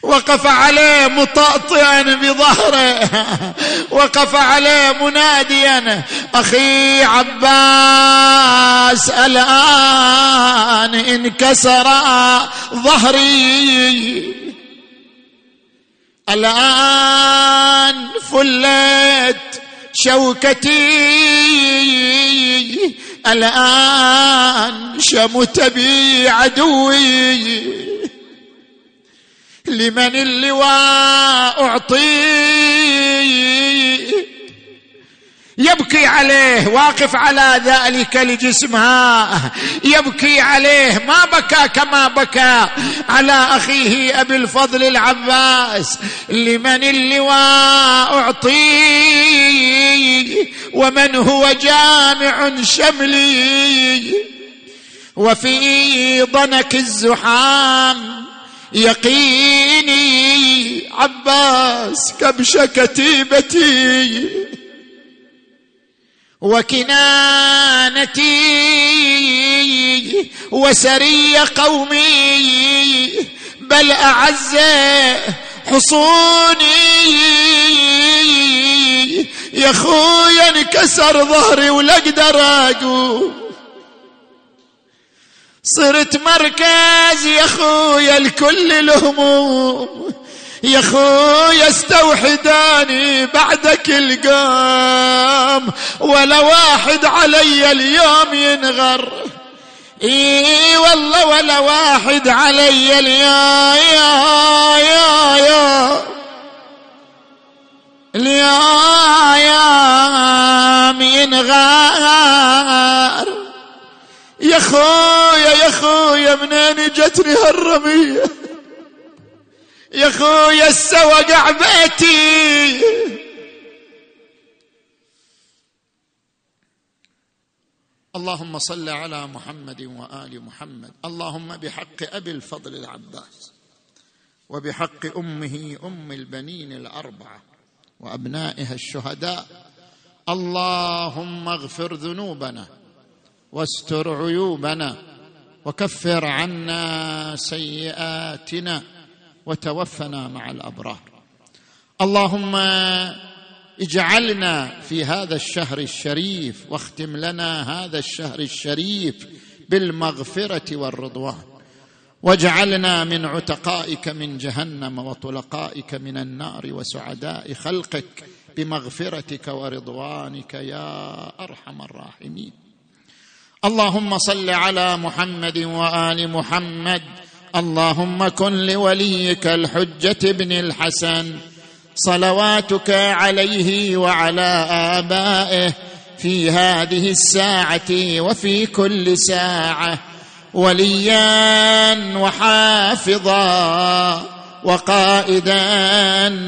وقف عليه مطأطئا بظهره. وقف عليه مناديا أخي عباس الآن انكسر ظهري. الآن فلت شوكتي. الآن شمت بي عدوي. لمن اللواء أعطي يبكي عليه واقف على ذلك لجسمها يبكي عليه ما بكى كما بكى. على أخيه أبي الفضل العباس لمن اللواء اعطي ومن هو جامع شملي. وفي ضنك الزحام. يقيني عباس كبش كتيبتي وكنانتي وسري قومي بل أعز حصوني. يا خويا انكسر ظهري ولا أقدر اقوم صرت مركز يا خويا الكل الهموم يا خويا استوحداني بعدك القام ولا واحد علي اليوم ينغر. إي والله ولا واحد علي اليوم يا يا يا اليوم ينغار يا خويا يا خويا منين جتني هالرمية؟ يا خويا السوق بيتي اللهم صل على محمد وآل محمد. اللهم بحق أبي الفضل العباس وبحق أمه أم البنين الأربعة وأبنائها الشهداء. اللهم اغفر ذنوبنا واستر عيوبنا وكفر عنا سيئاتنا وتوفنا مع الأبرار. اللهم اجعلنا في هذا الشهر الشريف واختم لنا هذا الشهر الشريف بالمغفرة والرضوان. واجعلنا من عتقائك من جهنم وطلقائك من النار وسعداء خلقك بمغفرتك ورضوانك يا أرحم الراحمين. اللهم صل على محمد وآل محمد. اللهم كن لوليك الحجة بن الحسن. صلواتك عليه وعلى آبائه في هذه الساعة وفي كل ساعة. وليا وحافظا وقائدا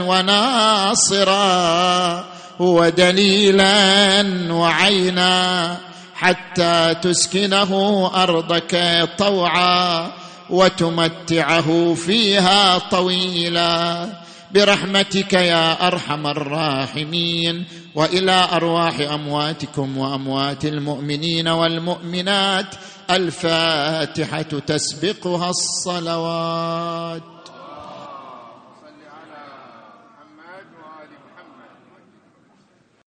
وناصرا ودليلا وعينا. حتى تسكنه أرضك طوعا وتمتعه فيها طويلا. برحمتك يا أرحم الراحمين وإلى أرواح أمواتكم وأموات المؤمنين والمؤمنات الفاتحة تسبقها الصلوات.